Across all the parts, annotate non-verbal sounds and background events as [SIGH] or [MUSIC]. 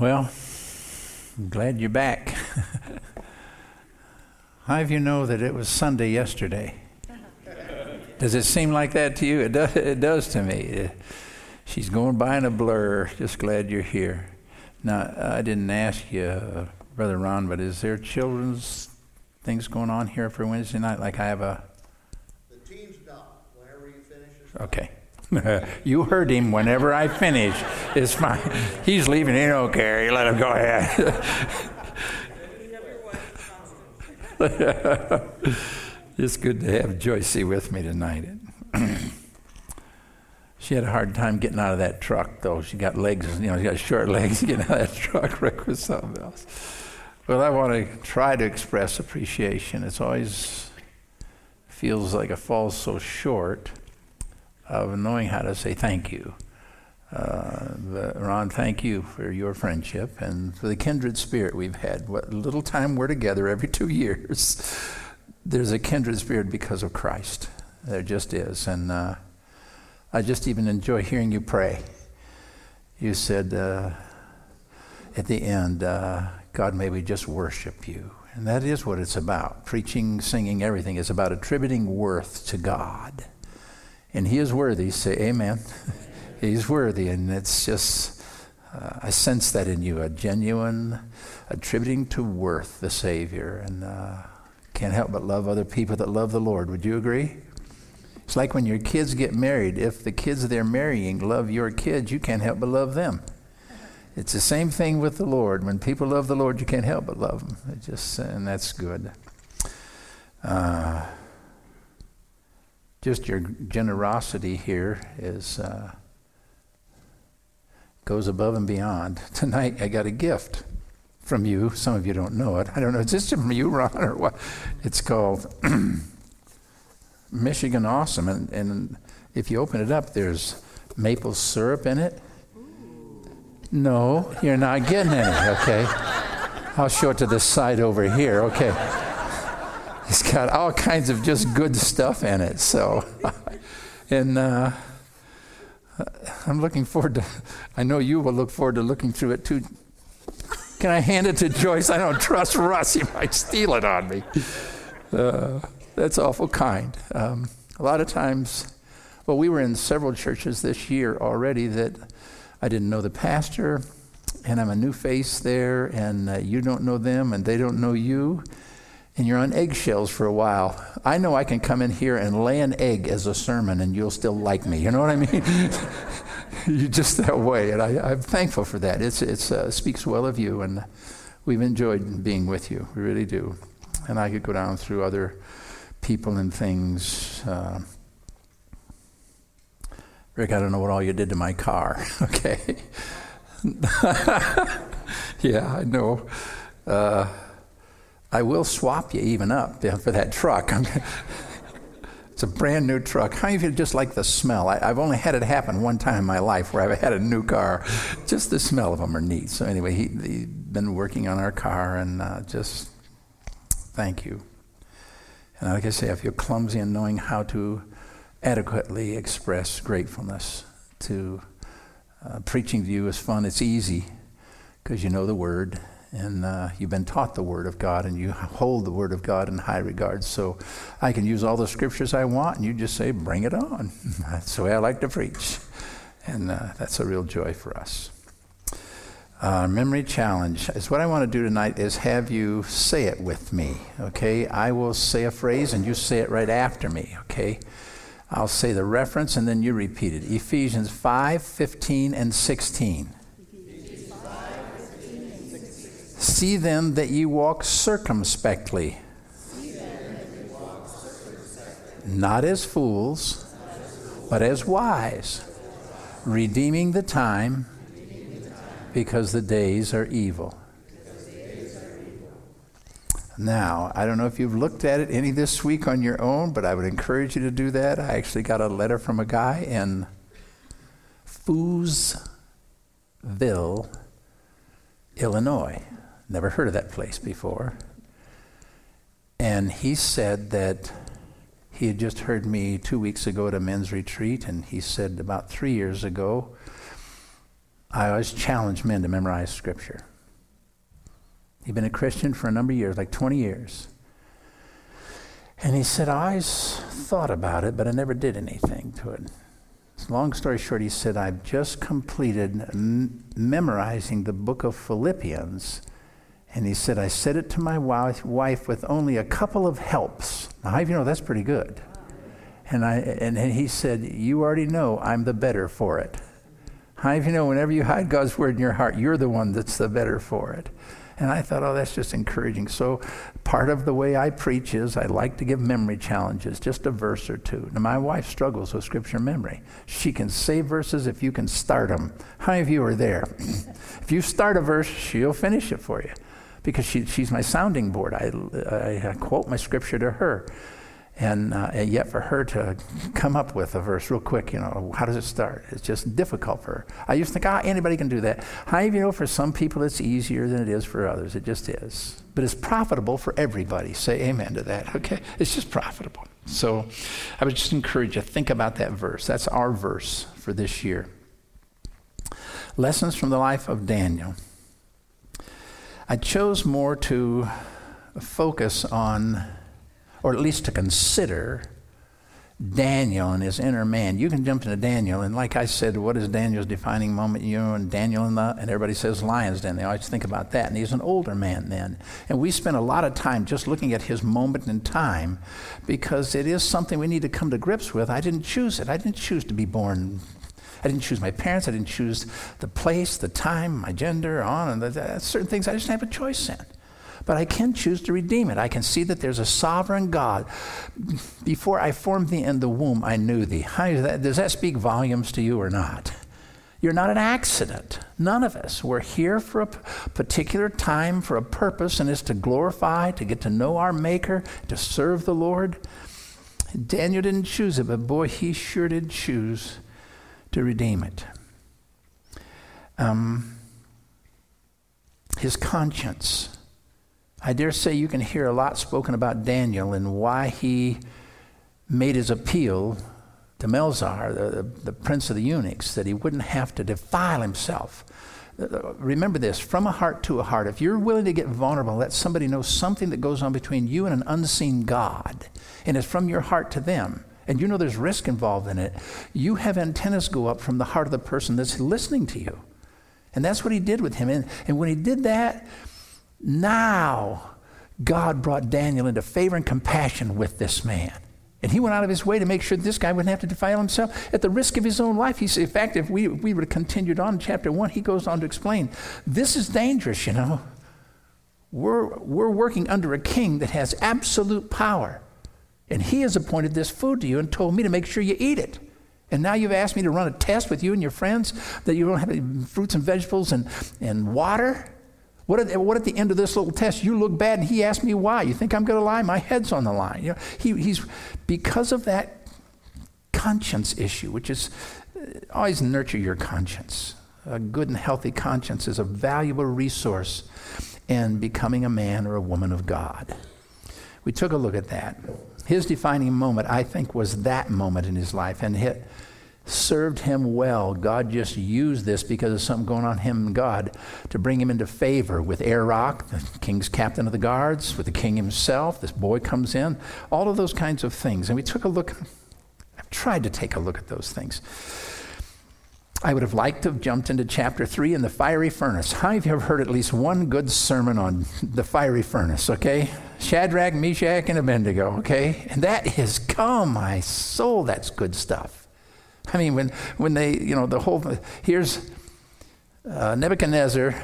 Well, I'm glad you're back. [LAUGHS] How of you know that it was Sunday yesterday? Does it seem like that to you? It does, [LAUGHS] it does to me. She's going by in a blur. Just glad you're here. Now, I didn't ask you, uh, Brother Ron, but is there children's things going on here for Wednesday night? Like I have a. The team's done. Whenever you finish, Okay. [LAUGHS] you heard him whenever I finish. It's fine. He's leaving. He don't care. You let him go ahead. [LAUGHS] it's good to have Joycey with me tonight. [CLEARS THROAT] she had a hard time getting out of that truck, though. She got legs, you know, she got short legs [LAUGHS] getting out of that truck. Rick was something else. Well, I want to try to express appreciation. It's always feels like it falls so short of knowing how to say thank you. Uh, Ron, thank you for your friendship and for the kindred spirit we've had. What little time we're together every two years, there's a kindred spirit because of Christ. There just is. And uh, I just even enjoy hearing you pray. You said uh, at the end, uh, God, may we just worship you. And that is what it's about. Preaching, singing, everything is about attributing worth to God and he is worthy. Say amen. [LAUGHS] He's worthy. And it's just, uh, I sense that in you a genuine attributing to worth the Savior. And uh, can't help but love other people that love the Lord. Would you agree? It's like when your kids get married. If the kids they're marrying love your kids, you can't help but love them. It's the same thing with the Lord. When people love the Lord, you can't help but love them. It just, and that's good. Uh, just your generosity here is uh, goes above and beyond. [LAUGHS] Tonight, I got a gift from you. Some of you don't know it. I don't know. Is this from you, [LAUGHS] Ron, or what? It's called [CLEARS THROAT] Michigan Awesome, and, and if you open it up, there's maple syrup in it. No, you're not getting any. Okay, I'll show it to the side over here. Okay. It's got all kinds of just good stuff in it. So, [LAUGHS] and uh, I'm looking forward to, I know you will look forward to looking through it too. Can I hand it to Joyce? I don't trust Russ. He might steal it on me. Uh, that's awful kind. Um, a lot of times, well, we were in several churches this year already that I didn't know the pastor, and I'm a new face there, and uh, you don't know them, and they don't know you and you're on eggshells for a while. I know I can come in here and lay an egg as a sermon and you'll still like me. You know what I mean? [LAUGHS] you're just that way. And I, am thankful for that. It it's, uh, speaks well of you. And we've enjoyed being with you. We really do. And I could go down through other people and things. Uh, Rick, I don't know what all you did to my car. [LAUGHS] okay. [LAUGHS] yeah, I know. Uh, I will swap you even up for that truck. [LAUGHS] it's a brand new truck. How many of you just like the smell? I, have only had it happen one time in my life where I've had a new car. Just the smell of them are neat. So anyway, he, has been working on our car, and uh, just thank you. And like I say, I feel clumsy in knowing how to adequately express gratefulness. To uh, preaching to you is fun. It's easy because you know the word and uh, you've been taught the Word of God, and you hold the Word of God in high regard. So I can use all the scriptures I want, and you just say, Bring it on. [LAUGHS] that's the way I like to preach. And uh, that's a real joy for us. Uh, memory challenge is what I want to do tonight is have you say it with me, okay? I will say a phrase and you say it right after me, okay? I'll say the reference and then you repeat it. Ephesians 5, 15, and 16. See then that ye walk circumspectly, not as fools, but as wise, redeeming the time because the days are evil. Now, I don't know if you've looked at it any this week on your own, but I would encourage you to do that. I actually got a letter from a guy in Foosville, Illinois. Never heard of that place before. And he said that he had just heard me two weeks ago at a men's retreat, and he said about three years ago, I always challenge men to memorize Scripture. He'd been a Christian for a number of years, like 20 years. And he said, I always thought about it, but I never did anything to it. Long story short, he said, I've just completed m- memorizing the book of Philippians. And he said, I said it to my wife, with only a couple of helps. Now, how do you know that's pretty good? And, I, and he said, You already know I'm the better for it. How do you know whenever you hide God's word in your heart, you're the one that's the better for it? And I thought, oh, that's just encouraging. So part of the way I preach is I like to give memory challenges, just a verse or two. Now, my wife struggles with scripture memory. She can say verses if you can start them. How many of you are there? [CLEARS THROAT] if you start a verse, she'll finish it for you because she, she's my sounding board. I, I, quote my scripture to her. And, uh, and, yet for her to come up with a verse real quick, you know, how does it start? It's just difficult for her. I used to think, ah, anybody can do that. How you know for some people it's easier than it is for others? It just is. But it's profitable for everybody. Say amen to that, okay? It's just profitable. So I would just encourage you, think about that verse. That's our verse for this year. Lessons from the life of Daniel. I chose more to focus on or at least to consider Daniel and his inner man. You can jump into Daniel, and like I said, what is Daniel's defining moment? You know, and Daniel and, the, and everybody says lion's den. They always think about that. And he's an older man then. And we spent a lot of time just looking at his moment in time because it is something we need to come to grips with. I didn't choose it. I didn't choose to be born. I didn't choose my parents. I didn't choose the place, the time, my gender, on, and certain things I just didn't have a choice in but I can choose to redeem it. I can see that there's a sovereign God. Before I formed thee in the womb, I knew thee. Does that speak volumes to you or not? You're not an accident. None of us. We're here for a particular time, for a purpose, and it's to glorify, to get to know our Maker, to serve the Lord. Daniel didn't choose it, but boy, he sure did choose to redeem it. Um, his conscience. I dare say you can hear a lot spoken about Daniel and why he made his appeal to Melzar, the, the, the, prince of the eunuchs, that he wouldn't have to defile himself. Remember this from a heart to a heart. If you're willing to get vulnerable, let somebody know something that goes on between you and an unseen God, and it's from your heart to them, and you know there's risk involved in it, you have antennas go up from the heart of the person that's listening to you. And that's what he did with him. And, and when he did that, now, God brought Daniel into favor and compassion with this man. And he went out of his way to make sure this guy wouldn't have to defile himself at the risk of his own life. He said, in fact, if we, we would have continued on in chapter 1, he goes on to explain this is dangerous, you know. We're, we're working under a king that has absolute power. And he has appointed this food to you and told me to make sure you eat it. And now you've asked me to run a test with you and your friends that you don't have any fruits and vegetables and, and water. What at, what at the end of this little test, you look bad, and he asked me why. You think I'm going to lie? My head's on the line. You know, he, he's because of that conscience issue, which is uh, always nurture your conscience. A good and healthy conscience is a valuable resource in becoming a man or a woman of God. We took a look at that. His defining moment, I think, was that moment in his life, and it served him well. God just used this because of something going on him and God to bring him into favor with Arioch, the king's captain of the guards, with the king himself. This boy comes in, all of those kinds of things. And we took a look, I've tried to take a look at those things. I would have liked to have jumped into chapter 3 in the fiery furnace. How have you ever heard at least one good sermon on the fiery furnace, okay? Shadrach, Meshach, and Abednego, okay? And that is, come, my soul, that's good stuff. I mean, when, when they, you know, the whole, here's uh, Nebuchadnezzar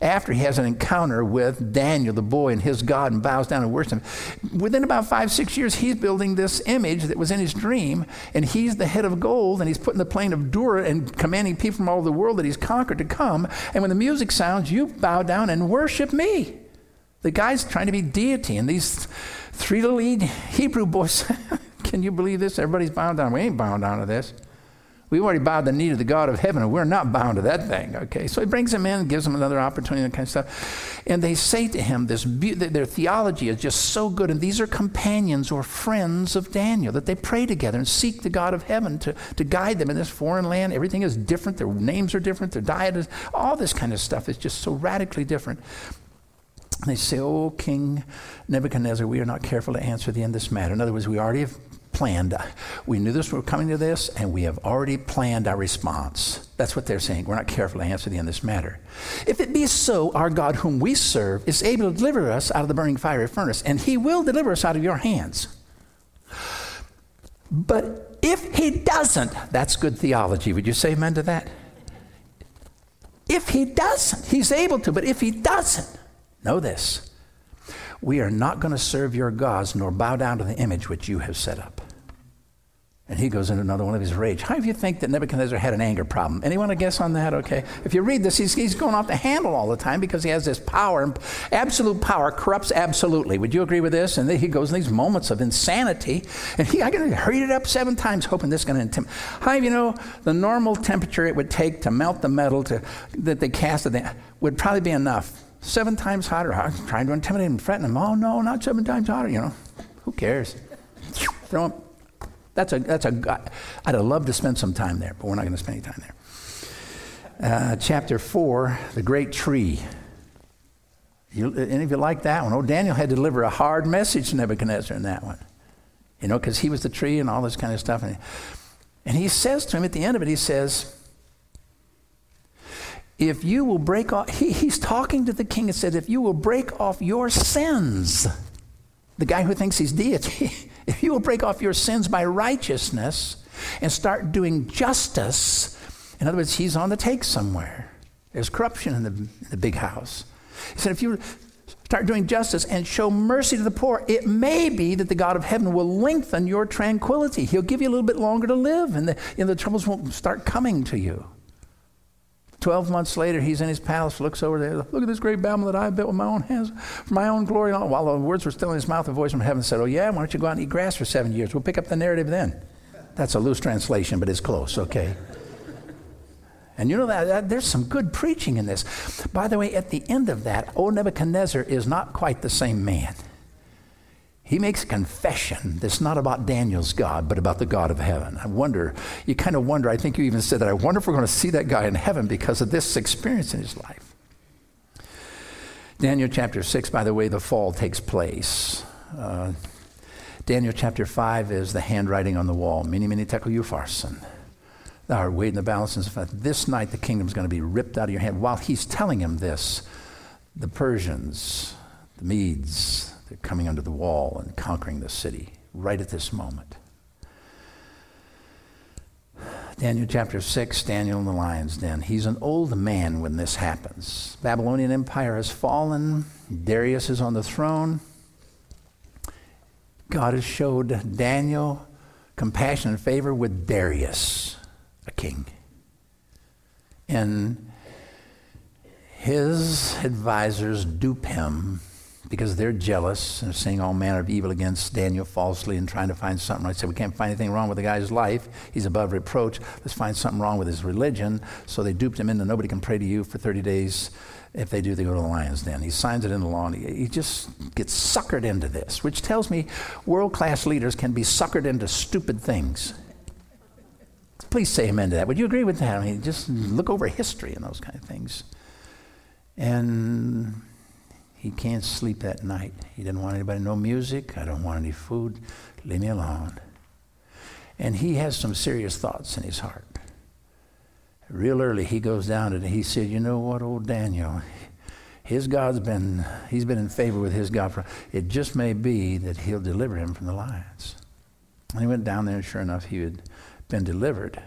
after he has an encounter with Daniel, the boy, and his God, and bows down and worships him. Within about five, six years, he's building this image that was in his dream, and he's the head of gold, and he's putting the plain of Dura and commanding people from all the world that he's conquered to come. And when the music sounds, you bow down and worship me. The guy's trying to be deity, and these three little Hebrew boys, [LAUGHS] can you believe this? Everybody's bowing down. We ain't bowing down to this. We've already bowed the knee to the God of heaven, and we're not bound to that thing, okay? So he brings them in, gives them another opportunity, and kind of stuff. And they say to him, this be- their theology is just so good, and these are companions or friends of Daniel, that they pray together and seek the God of heaven to, to guide them in this foreign land. Everything is different, their names are different, their diet is, all this kind of stuff is just so radically different. And they say, Oh, King Nebuchadnezzar, we are not careful to answer thee in this matter. In other words, we already have planned. We knew this, we were coming to this, and we have already planned our response. That's what they're saying. We're not careful to answer thee in this matter. If it be so, our God, whom we serve, is able to deliver us out of the burning fiery furnace, and he will deliver us out of your hands. But if he doesn't, that's good theology. Would you say amen to that? If he doesn't, he's able to, but if he doesn't, know this we are not going to serve your gods nor bow down to the image which you have set up. And he goes into another one of his rage. How do you think that Nebuchadnezzar had an anger problem? Anyone to guess on that? Okay. If you read this, he's, he's going off the handle all the time because he has this power. Absolute power corrupts absolutely. Would you agree with this? And then he goes in these moments of insanity. And he, I got to hurry it up seven times, hoping this is going to intimidate. How you know the normal temperature it would take to melt the metal to, that they cast it would probably be enough. Seven times hotter. I'm trying to intimidate him, threaten him. Oh, no, not seven times hotter. You know, who cares? Throw him that's a, that's a, I'd have loved to spend some time there, but we're not going to spend any time there. Uh, chapter 4, the great tree. You, any of you like that one? Oh, Daniel had to deliver a hard message to Nebuchadnezzar in that one. You know, because he was the tree and all this kind of stuff. And, and he says to him at the end of it, he says, if you will break off, he, he's talking to the king and says, if you will break off your sins, the guy who thinks he's deity, [LAUGHS] if you will break off your sins by righteousness and start doing justice, in other words, he's on the take somewhere. There's corruption in the, in the big house. He said, if you start doing justice and show mercy to the poor, it may be that the God of heaven will lengthen your tranquility. He'll give you a little bit longer to live, and the, know, the troubles won't start coming to you. Twelve months later, he's in his palace, looks over there. Look at this great Babylon that I built with my own hands for my own glory. And all. While the words were still in his mouth, a voice from heaven said, Oh, yeah, why don't you go out and eat grass for seven years? We'll pick up the narrative then. That's a loose translation, but it's close, okay? And you know that, that, there's some good preaching in this. By the way, at the end of that, old Nebuchadnezzar is not quite the same man he makes a confession that's not about Daniel's God, but about the God of heaven. I wonder, you kind of wonder, I think you even said that, I wonder if we're going to see that guy in heaven because of this experience in his life. Daniel chapter 6, by the way, the fall takes place. Uh, Daniel chapter 5 is the handwriting on the wall. Mene, mene, tekel, upharsin. Thou art weighed in the balances. This night the kingdom is going to be ripped out of your hand. While he's telling him this, the Persians, the Medes, they're coming under the wall and conquering the city right at this moment. Daniel chapter 6, Daniel in the lion's den. He's an old man when this happens. Babylonian Empire has fallen. Darius is on the throne. God has showed Daniel compassion and favor with Darius, a king. And his advisors dupe him because they're jealous and saying all manner of evil against Daniel falsely and trying to find something. I said, We can't find anything wrong with the guy's life. He's above reproach. Let's find something wrong with his religion. So they duped him into nobody can pray to you for 30 days. If they do, they go to the lion's den. He signs it in the law and he, he just gets suckered into this, which tells me world class leaders can be suckered into stupid things. Please say amen to that. Would you agree with that? I mean, just look over history and those kind of things. And he can't sleep that night. He didn't want anybody know music. I don't want any food. Leave me alone. And he has some serious thoughts in his heart. Real early, he goes down and he said, You know what, old Daniel? His God's been, he's been in favor with his God. For, it just may be that he'll deliver him from the lions. And he went down there, and sure enough, he had been delivered.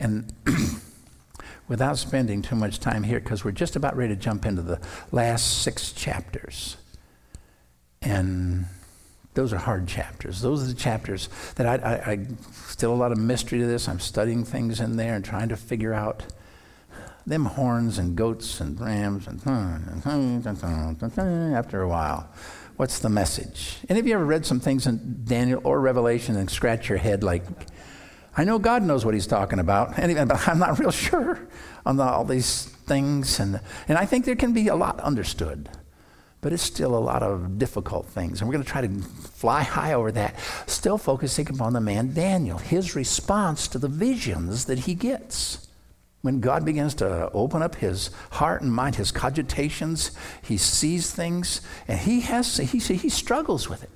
And [CLEARS THROAT] without spending too much time here, because we're just about ready to jump into the last six chapters. And those are hard chapters. Those are the chapters that I, I, I, still a lot of mystery to this. I'm studying things in there and trying to figure out them horns and goats and rams and after a while. What's the message? Any of you ever read some things in Daniel or Revelation and scratch your head like, I know God knows what he's talking about, but I'm not real sure on the, all these things. And, and I think there can be a lot understood, but it's still a lot of difficult things. And we're going to try to fly [LAUGHS] high over that, still focusing upon the man Daniel, his response to the visions that he gets. When God begins to open up his heart and mind, his cogitations, he sees things, and he has he, he struggles with it.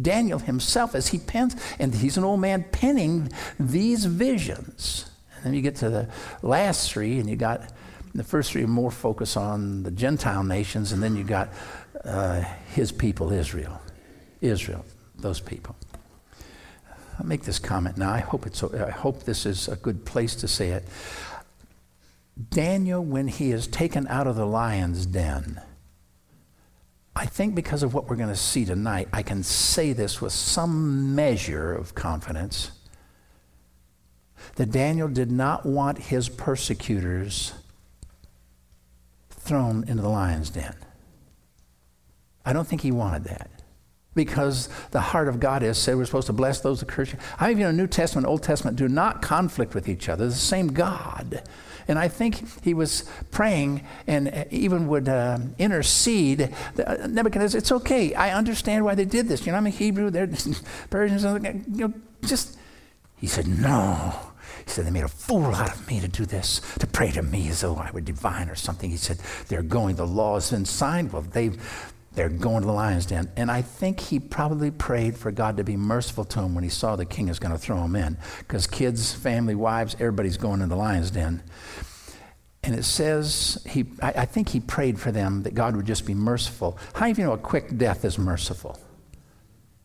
Daniel himself, as he pens, and he's an old man penning these visions. And then you get to the last three, and you got the first three more focus on the Gentile nations, and then you got uh, his people, Israel. Israel, those people. I'll make this comment now. I hope, it's, I hope this is a good place to say it. Daniel, when he is taken out of the lion's den, I think because of what we're going to see tonight, I can say this with some measure of confidence that Daniel did not want his persecutors thrown into the lion's den. I don't think he wanted that. Because the heart of God is said we're supposed to bless those that curse you. I mean, you know, New Testament, Old Testament do not conflict with each other. The same God. And I think he was praying and even would uh, intercede. Uh, Nebuchadnezzar, it's okay. I understand why they did this. You know, I'm a Hebrew. They're [LAUGHS] Persians. You know, just, he said, no. He said, they made a fool out of me to do this, to pray to me as though I were divine or something. He said, they're going, the law has been signed. Well, they've, they're going to the lion's den. And I think he probably prayed for God to be merciful to him when he saw the king is going to throw him in. Because kids, family, wives, everybody's going in the lion's den. And it says, he, I, I, think he prayed for them that God would just be merciful. How do you know a quick death is merciful?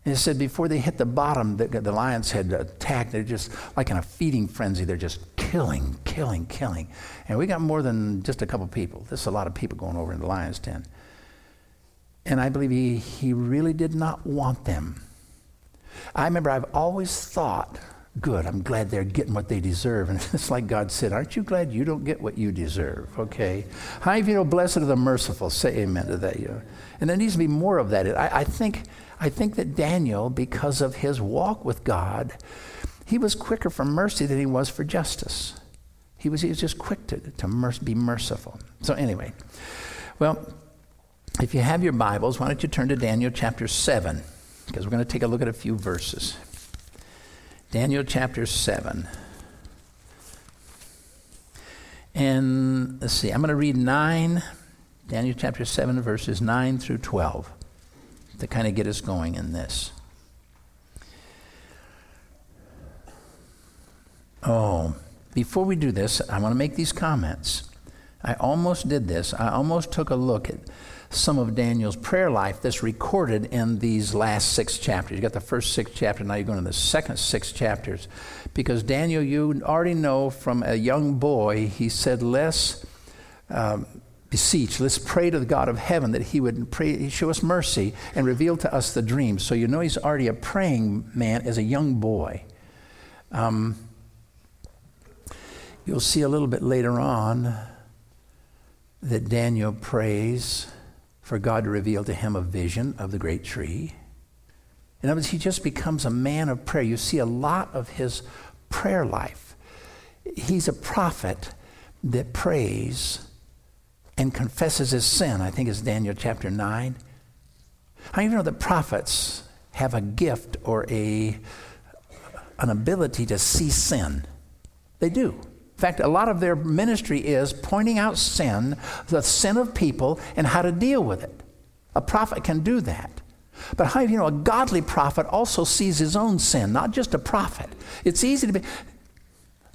And it said before they hit the bottom, the, the lions had attacked. They're just like in a feeding frenzy. They're just killing, killing, killing. And we got more than just a couple people. There's a lot of people going over in the lion's den. And I believe he, he really did not want them. I remember I've always thought, good, I'm glad they're getting what they deserve. [LAUGHS] And it's like God said, aren't you glad you don't get what you deserve? Okay. Many you know, blessed are the merciful? Say amen to that. You know? And there needs to be more of that. I, I, think, I think that Daniel, because of his walk with God, he was quicker for mercy than he was for justice. He was, he was just quick to, to be merciful. So anyway, well, if you have your Bibles, why don't you turn to Daniel chapter 7, because we're going to take a look at a few verses. Daniel chapter 7. And let's see, I'm going to read 9, Daniel chapter 7, verses 9 through 12, to kind of get us going in this. Oh, before we do this, I want to make these comments. I almost did this. I almost took a look at some of Daniel's prayer life that's recorded in these last six chapters. You got the first six chapters, now you're going to the second six chapters. Because Daniel, you already know from a young boy, he said, Let's um, beseech, let's pray to the God of heaven that he would pray, show us mercy and reveal to us the dreams. So you know he's already a praying man as a young boy. Um, you'll see a little bit later on that Daniel prays for God to reveal to him a vision of the great tree. In other words, he just becomes a man of prayer. You see a lot of his prayer life. He's a prophet that prays and confesses his sin. I think it's Daniel chapter 9. How you know that prophets have a gift or a, an ability to see sin? They do. In fact, a lot of their ministry is pointing out sin, the sin of people, and how to deal with it. A prophet can do that. But how you know a godly prophet also sees his own sin, not just a prophet. It's easy to be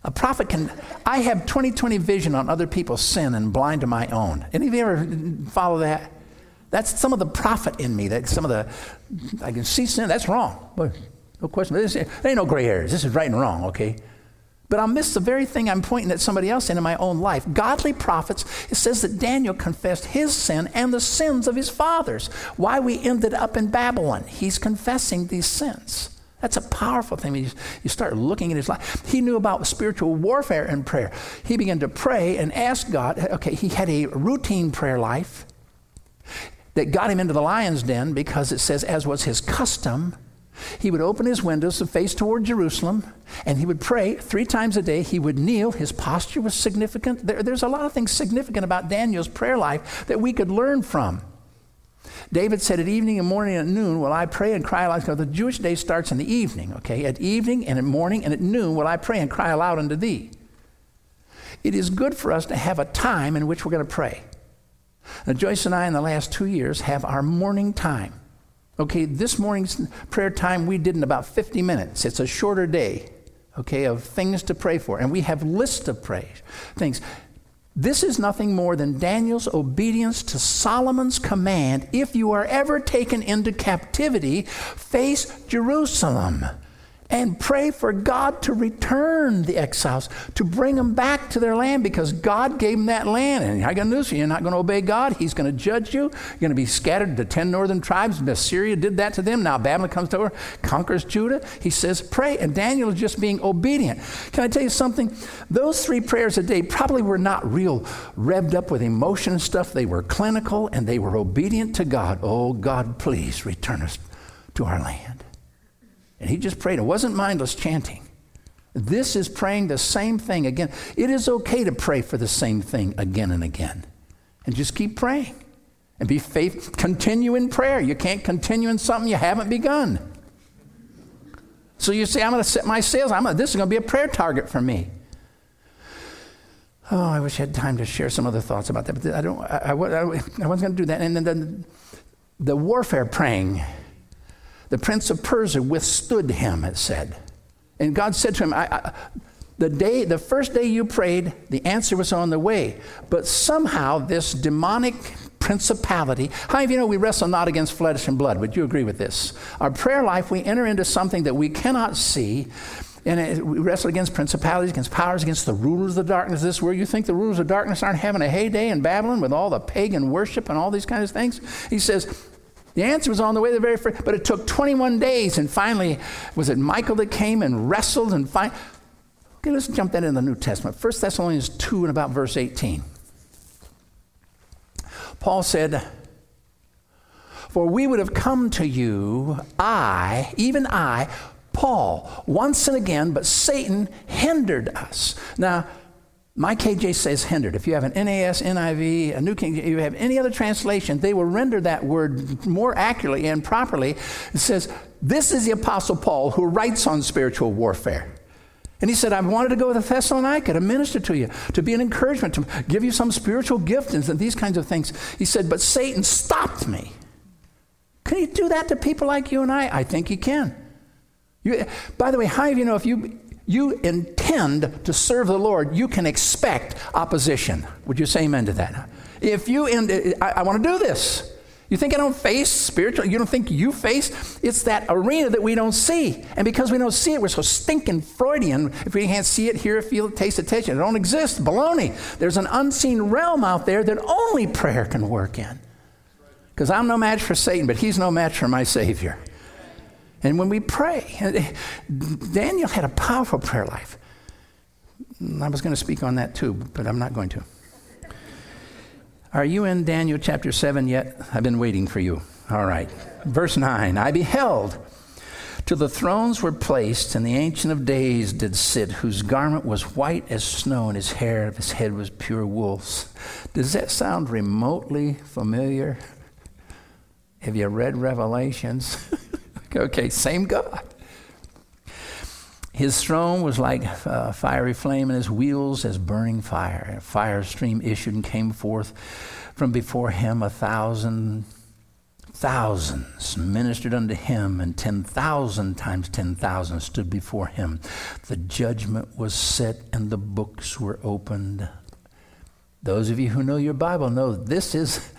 a prophet can I have 20/20 vision on other people's sin and blind to my own. Any of you ever follow that? That's some of the prophet in me. That some of the I can see sin. That's wrong. No question. There ain't no gray areas. This is right and wrong. Okay. But I'll miss the very thing I'm pointing at somebody else in in my own life. Godly prophets, it says that Daniel confessed his sin and the sins of his fathers. Why we ended up in Babylon. He's confessing these sins. That's a powerful thing. You, start looking at his life. He knew about spiritual warfare and prayer. He began to pray and ask God. Okay, he had a routine prayer life that got him into the lion's den because it says, as was his custom, He would open his windows to face toward Jerusalem, and he would pray three times a day. He would kneel. His posture was significant. There, there's a lot of things significant about Daniel's prayer life that we could learn from. David said, At evening and morning and at noon will I pray and cry aloud. The Jewish day starts in the evening, okay? At evening and at morning and at noon will I pray and cry aloud unto thee. It is good for us to have a time in which we're going to pray. Now, Joyce and I, in the last two years, have our morning time. Okay, this morning's prayer time we did in about 50 minutes. It's a shorter day, okay, of things to pray for. And we have lists of praise, things. This is nothing more than Daniel's obedience to Solomon's command if you are ever taken into captivity, face Jerusalem and pray for God to return the exiles, to bring them back to their land because God gave them that land. And I got news for you, you're not going to obey God. He's going to judge you. You're going to be scattered to 10 northern tribes. Assyria did that to them. Now Babylon comes over, conquers Judah. He says, pray. And Daniel is just being obedient. Can I tell you something? Those three prayers a day probably were not real revved up with emotion and stuff. They were clinical and they were obedient to God. Oh, God, please return us to our land. And he just prayed. It wasn't mindless chanting. This is praying the same thing again. It is okay to pray for the same thing again and again. And just keep praying. And be faith, continue in prayer. You can't continue in something you haven't begun. So you say, I'm going to set my sails. I'm gonna, this is going to be a prayer target for me. Oh, I wish I had time to share some other thoughts about that, but I don't. I, I, I wasn't going to do that. And then the, the warfare praying the prince of Persia withstood him, it said. And God said to him, I, I, the day, the first day you prayed, the answer was on the way. But somehow this demonic principality, how you know we wrestle not against flesh and blood? Would you agree with this? Our prayer life, we enter into something that we cannot see. And we wrestle against principalities, against powers, against the rulers of the darkness. This where you think the rulers of darkness aren't having a heyday in Babylon with all the pagan worship and all these kinds of things? He says, the answer was on the way the very first, but it took 21 days, and finally, was it Michael that came and wrestled and finally? Okay, let's jump that in the New Testament. 1 Thessalonians 2 and about verse 18. Paul said, For we would have come to you, I, even I, Paul, once and again, but Satan hindered us. Now, my KJ says hindered. If you have an NAS, NIV, a New King, you have any other translation, they will render that word more accurately and properly. It says, This is the Apostle Paul who writes on spiritual warfare. And he said, I wanted to go to Thessalonica to minister to you, to be an encouragement, to give you some spiritual giftings and these kinds of things. He said, But Satan stopped me. Can he do that to people like you and I? I think he can. You, by the way, how do you know if you you intend to serve the Lord, you can expect opposition. Would you say amen to that? If you, end, I, I want to do this. You think I don't face spiritual? You don't think you face? It's that arena that we don't see. And because we don't see it, we're so stinking Freudian. If we can't see it, hear it, feel it, taste it, taste it, it don't exist. Baloney. There's an unseen realm out there that only prayer can work in. Because I'm no match for Satan, but he's no match for my Savior. And when we pray, Daniel had a powerful prayer life. I was going to speak on that too, but I'm not going to. Are you in Daniel chapter 7 yet? I've been waiting for you. All right. Verse 9 I beheld till the thrones were placed, and the Ancient of Days did sit, whose garment was white as snow, and his hair of his head was pure wool. Does that sound remotely familiar? Have you read Revelations? [LAUGHS] Okay, same God. His throne was like a fiery flame, and his wheels as burning fire. A fire stream issued and came forth from before him. A thousand thousands ministered unto him, and ten thousand times ten thousand stood before him. The judgment was set, and the books were opened. Those of you who know your Bible know this is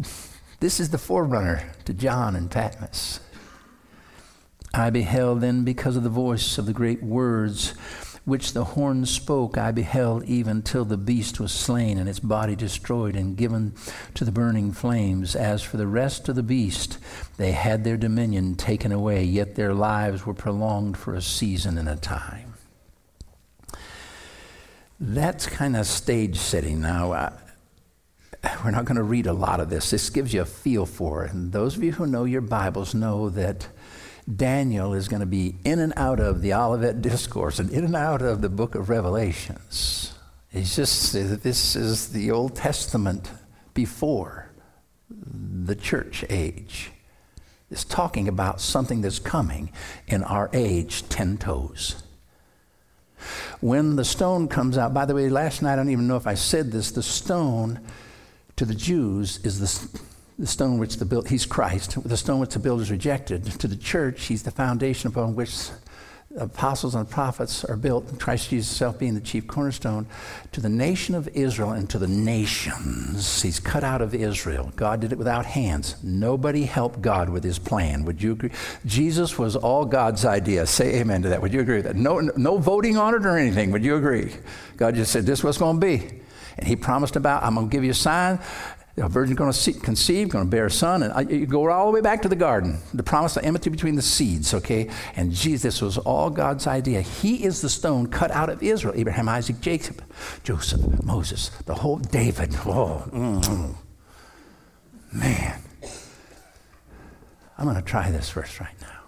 [LAUGHS] this is the forerunner to John and Patmos. I beheld then, because of the voice of the great words which the horn spoke, I beheld even till the beast was slain and its body destroyed and given to the burning flames. As for the rest of the beast, they had their dominion taken away, yet their lives were prolonged for a season and a time. That's kind of stage setting now. I, we're not going to read a lot of this. This gives you a feel for it. And those of you who know your Bibles know that Daniel is going to be in and out of the Olivet Discourse and in and out of the book of Revelations. He's just, this is the Old Testament before the church age. It's talking about something that's coming in our age, 10 toes. When the stone comes out, by the way, last night, I don't even know if I said this, the stone to the Jews is the, the stone which the build, he's Christ, the stone which the builders rejected. To the church, he's the foundation upon which apostles and prophets are built, Christ Jesus himself being the chief cornerstone, to the nation of Israel and to the nations. He's cut out of Israel. God did it without hands. Nobody helped God with his plan. Would you agree? Jesus was all God's idea. Say amen to that. Would you agree with that? No, no voting on it or anything. Would you agree? God just said, this is what's going to be. And he promised about, I'm going to give you a sign a virgin going to conceive, going to bear a son, and you go all the way back to the garden. The promise, the enmity between the seeds, okay? And Jesus was all God's idea. He is the stone cut out of Israel Abraham, Isaac, Jacob, Joseph, Moses, the whole David. Oh, man. I'm going to try this verse right now.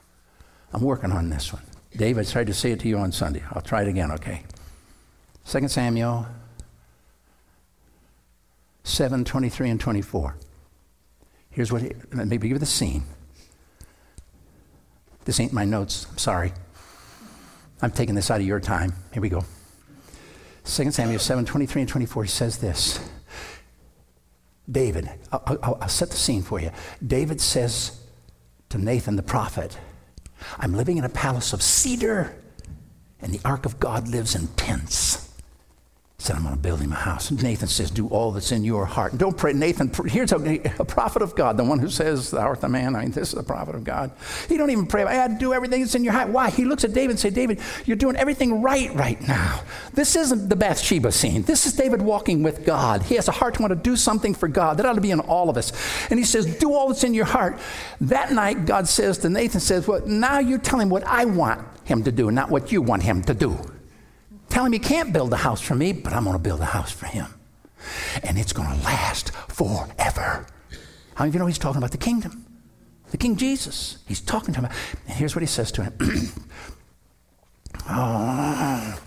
I'm working on this one. David, I tried to say it to you on Sunday. I'll try it again, okay? 2 Samuel 7 23 and 24. Here's what, he, let me give you the scene. This ain't my notes. I'm sorry. I'm taking this out of your time. Here we go. 2 Samuel 7 23 and 24, he says this. David, I'll, I'll, I'll set the scene for you. David says to Nathan the prophet, I'm living in a palace of cedar, and the ark of God lives in tents said, I'm going to build him a house. Nathan says, Do all that's in your heart. Don't pray. Nathan, here's a, a, prophet of God, the one who says, Thou art the man. I mean, this is the prophet of God. He don't even pray. I do everything that's in your heart. Why? He looks at David and say, David, you're doing everything right right now. This isn't the Bathsheba scene. This is David walking with God. He has a heart to want to do something for God. That ought to be in all of us. And he says, Do all that's in your heart. That night, God says to Nathan, says, Well, now you tell him what I want him to do, not what you want him to do. Tell him he can't build a house for me, but I'm going to build a house for him. And it's going to last forever. How many of you know he's talking about the kingdom? The King Jesus. He's talking to him. And here's what he says to him. [CLEARS THROAT] oh.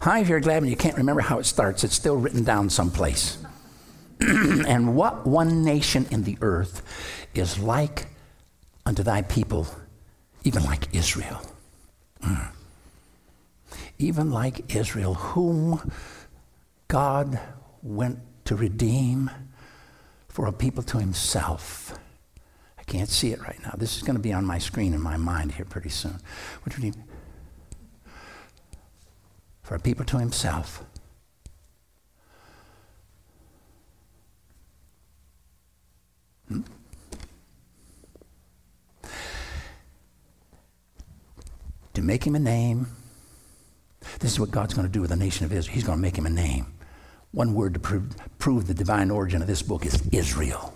How many of you are glad when you can't remember how it starts? It's still written down someplace. [CLEARS THROAT] and what one nation in the earth is like unto thy people, even like Israel? Mm even like Israel, whom God went to redeem for a people to himself. I can't see it right now. This is going to be on my screen in my mind here pretty soon. What? For a people to himself. Hmm? To make him a name this is what God's going to do with the nation of Israel. He's going to make him a name. One word to prove, prove the divine origin of this book is Israel.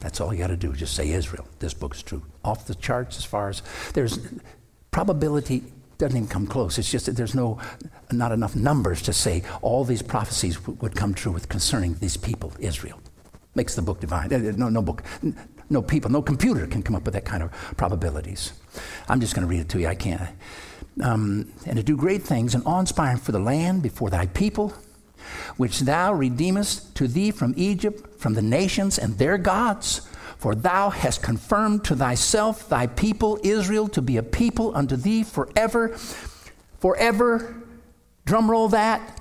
That's all you got to do. Just say Israel. This book is true. Off the charts as far as there's probability doesn't even come close. It's just that there's no not enough numbers to say all these prophecies w- would come true with concerning these people, Israel. Makes the book divine. Eh, eh, no, no book, no people, no computer can come up with that kind of probabilities. I'm just going to read it to you. I can't um, and to do great things and awe-inspiring for the land before thy people, which thou redeemest to thee from Egypt, from the nations and their gods. For thou hast confirmed to thyself thy people Israel to be a people unto thee forever. Forever. Drum roll that.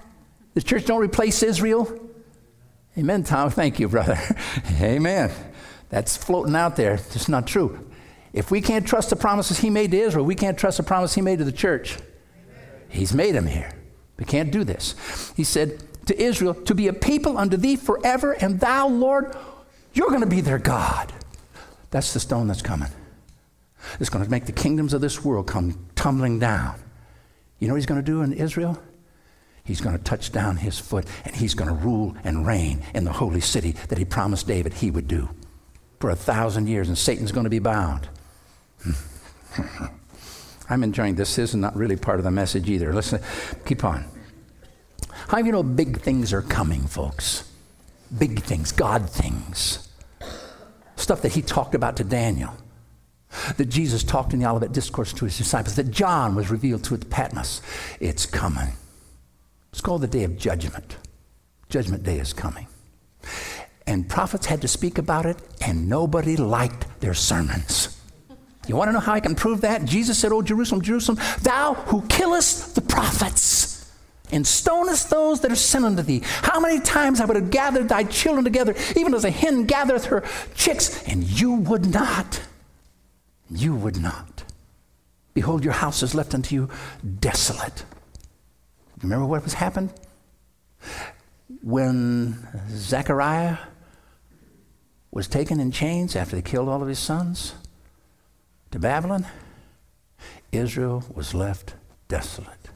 The church don't replace Israel. Amen, Tom. [LAUGHS] Thank you, brother. [LAUGHS] Amen. That's floating out there. It's not true. If we can't trust the promises he made to Israel, we can't trust the promise he made to the church. He's made them here. We can't do this. He said to Israel, To be a people unto thee forever, and thou, Lord, you're going to be their God. That's the stone that's coming. It's going to make the kingdoms of this world come tumbling down. You know what he's going to do in Israel? He's going to touch down his foot and he's going to rule and reign in the holy city that he promised David he would do for a thousand years, and Satan's going to be bound. I'm enjoying this. This is not really part of the message either. Listen, keep on. How do you know big things are coming, folks? Big things, God things. Stuff that he talked about to Daniel. that Jesus talked in the Olivet Discourse to his disciples, that John was revealed to at Patmos. It's coming. It's called the day of judgment. Judgment day is coming. And prophets had to speak about it, and nobody liked their sermons. You want to know how I can prove that? Jesus said, Oh, Jerusalem, Jerusalem, thou who killest the prophets and stonest those that are sent unto thee. How many times I would have gathered thy children together, even as a hen gathereth her chicks, and you would not. You would not. Behold, your house is left unto you desolate. Remember what was happened? When Zechariah was taken in chains after they killed all of his sons to Babylon, Israel was left desolate.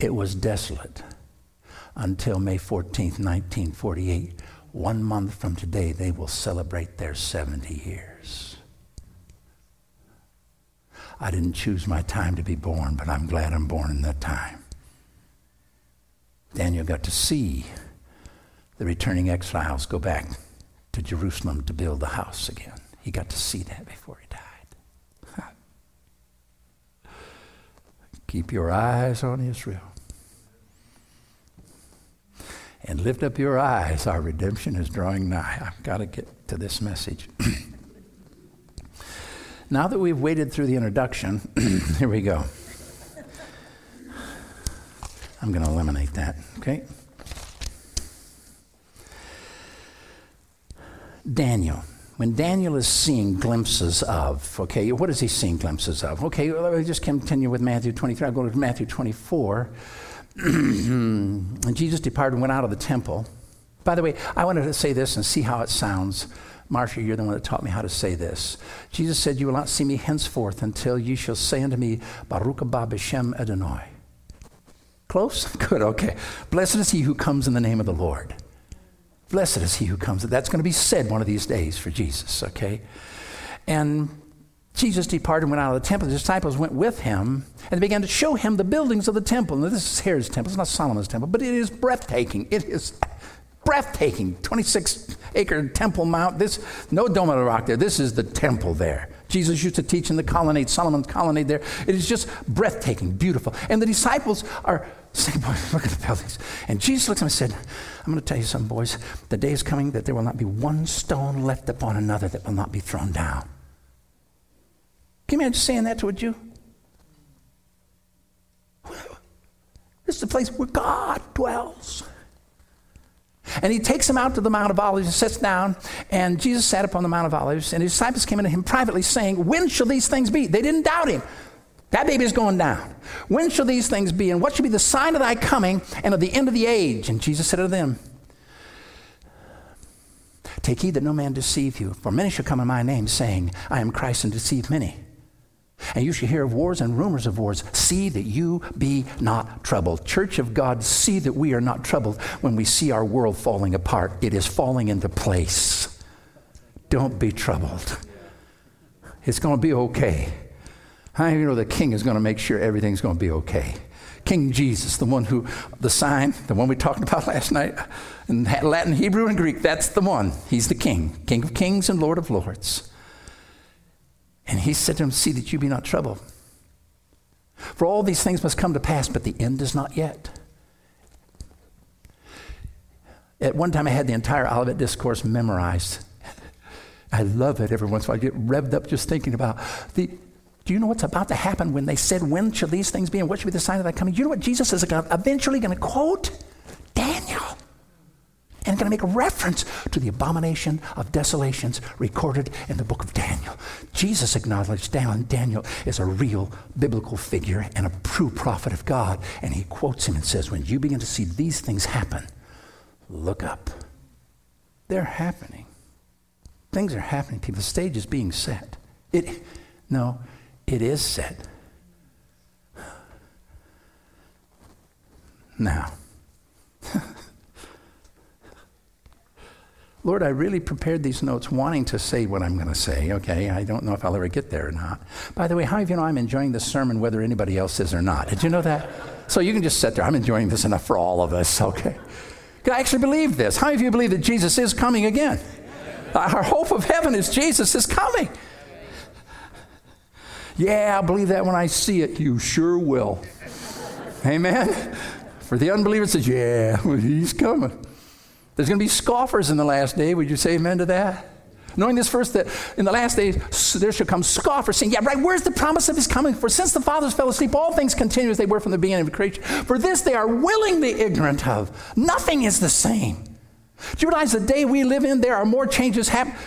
It was desolate until May 14th, 1948. One month from today, they will celebrate their 70 years. I didn't choose my time to be born, but I'm glad I'm born in that time. Daniel got to see the returning exiles go back to Jerusalem to build the house again. He got to see that before he died. Keep your eyes on Israel. And lift up your eyes. Our redemption is drawing nigh. I've got to get to this message. [CLEARS THROAT] now that we've waded through the introduction, [CLEARS THROAT] here we go. I'm going to eliminate that, okay? Daniel. When Daniel is seeing glimpses of, okay, what is he seeing glimpses of? Okay, well, let me just continue with Matthew 23. I'll go to Matthew 24. [CLEARS THROAT] and Jesus departed and went out of the temple. By the way, I wanted to say this and see how it sounds. Marcia, you're the one that taught me how to say this. Jesus said, You will not see me henceforth until you shall say unto me, Baruch haba b'shem Adonai. Close? [LAUGHS] Good, okay. Blessed is he who comes in the name of the Lord. Blessed is he who comes. That's going to be said one of these days for Jesus, okay? And Jesus departed and went out of the temple. The disciples went with him and began to show him the buildings of the temple. Now, this is Herod's temple. It's not Solomon's temple, but it is breathtaking. It is breathtaking. 26 acre temple mount. This, no dome of the rock there. This is the temple there. Jesus used to teach in the colonnade, Solomon's colonnade there. It is just breathtaking, beautiful. And the disciples are saying, Boy, [LAUGHS] look at the buildings. And Jesus looks at them and said, I'm going to tell you something, boys. The day is coming that there will not be one stone left upon another that will not be thrown down. Can you imagine saying that to a Jew? [LAUGHS] This is the place where God dwells. And he takes him out to the Mount of Olives and sits down. And Jesus sat upon the Mount of Olives, and his disciples came into him privately, saying, When shall these things be? They didn't doubt him. That baby is going down. When shall these things be? And what shall be the sign of thy coming and of the end of the age? And Jesus said unto them, Take heed that no man deceive you, for many shall come in my name, saying, I am Christ, and deceive many. And you shall hear of wars and rumors of wars. See that you be not troubled. Church of God, see that we are not troubled when we see our world falling apart. It is falling into place. Don't be troubled. It's going to be okay. Do you know the king is going to make sure everything's going to be okay? King Jesus, the one who, the sign, the one we talked [LAUGHS] about last night in Latin, Hebrew, and Greek, that's the one. He's the king, King of kings and Lord of lords. And he said to him, See that you be not troubled. For all these things must come to pass, but the end is not yet. At one time, I had the entire Olivet Discourse memorized. [LAUGHS] I love it every once in a while. I get revved up just thinking about the. Do you know what's about to happen when they said, When shall these things be and what shall be the sign of that coming? You know what Jesus is eventually going to quote? Daniel and going to make a reference to the abomination of desolations recorded in the book of Daniel. Jesus acknowledged Daniel is a real biblical figure and a true prophet of God, and he quotes him and says, When you begin to see these things happen, look up. They're happening. Things are happening, people. The stage is being set. It, no, it is set. Now, [LAUGHS] Lord, I really prepared these notes wanting to say what I'm going to say, okay? I don't know if I'll ever get there or not. By the way, how of you know I'm enjoying this sermon whether anybody else is or not? Did you know that? So you can just sit there. I'm enjoying this enough for all of us, okay? I actually believe this. How many of you believe that Jesus is coming again? Our hope of heaven is Jesus is coming. Yeah, I believe that when I see it. You sure will. Amen. For the unbeliever, says, Yeah, [LAUGHS] he's coming. There's going to be scoffers in the last day. Would you say amen to that? Knowing this first, that in the last days there shall come scoffers saying, Yeah, right, where's the promise of his coming? For since the fathers fell asleep, all things continue as they were from the beginning of creation. For this they are willingly ignorant of. Nothing is the same. Do you realize the day we live in, there are more changes happening?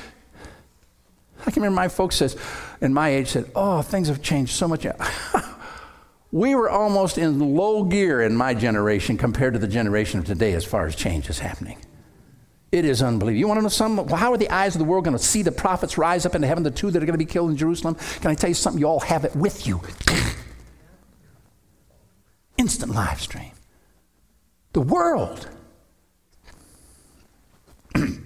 I can remember my folks says, in my age said, Oh, things have changed so much. [LAUGHS] we were almost in low gear in my generation compared to the generation of today as far as change is happening. It is unbelievable. You want to know something? How are the eyes of the world going to see the prophets rise up into heaven, the two that are going to be killed in Jerusalem? Can I tell you something? You all have it with you. [LAUGHS] Instant live stream. The world. [CLEARS THROAT] it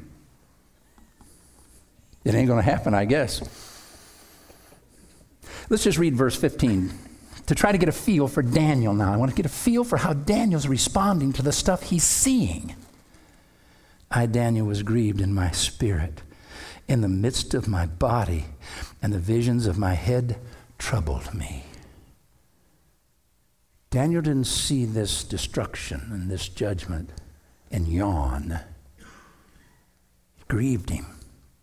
ain't going to happen, I guess. Let's just read verse 15 to try to get a feel for Daniel now. I want to get a feel for how Daniel's responding to the stuff he's seeing. I, Daniel, was grieved in my spirit, in the midst of my body, and the visions of my head troubled me. Daniel didn't see this destruction and this judgment and yawn. It grieved him.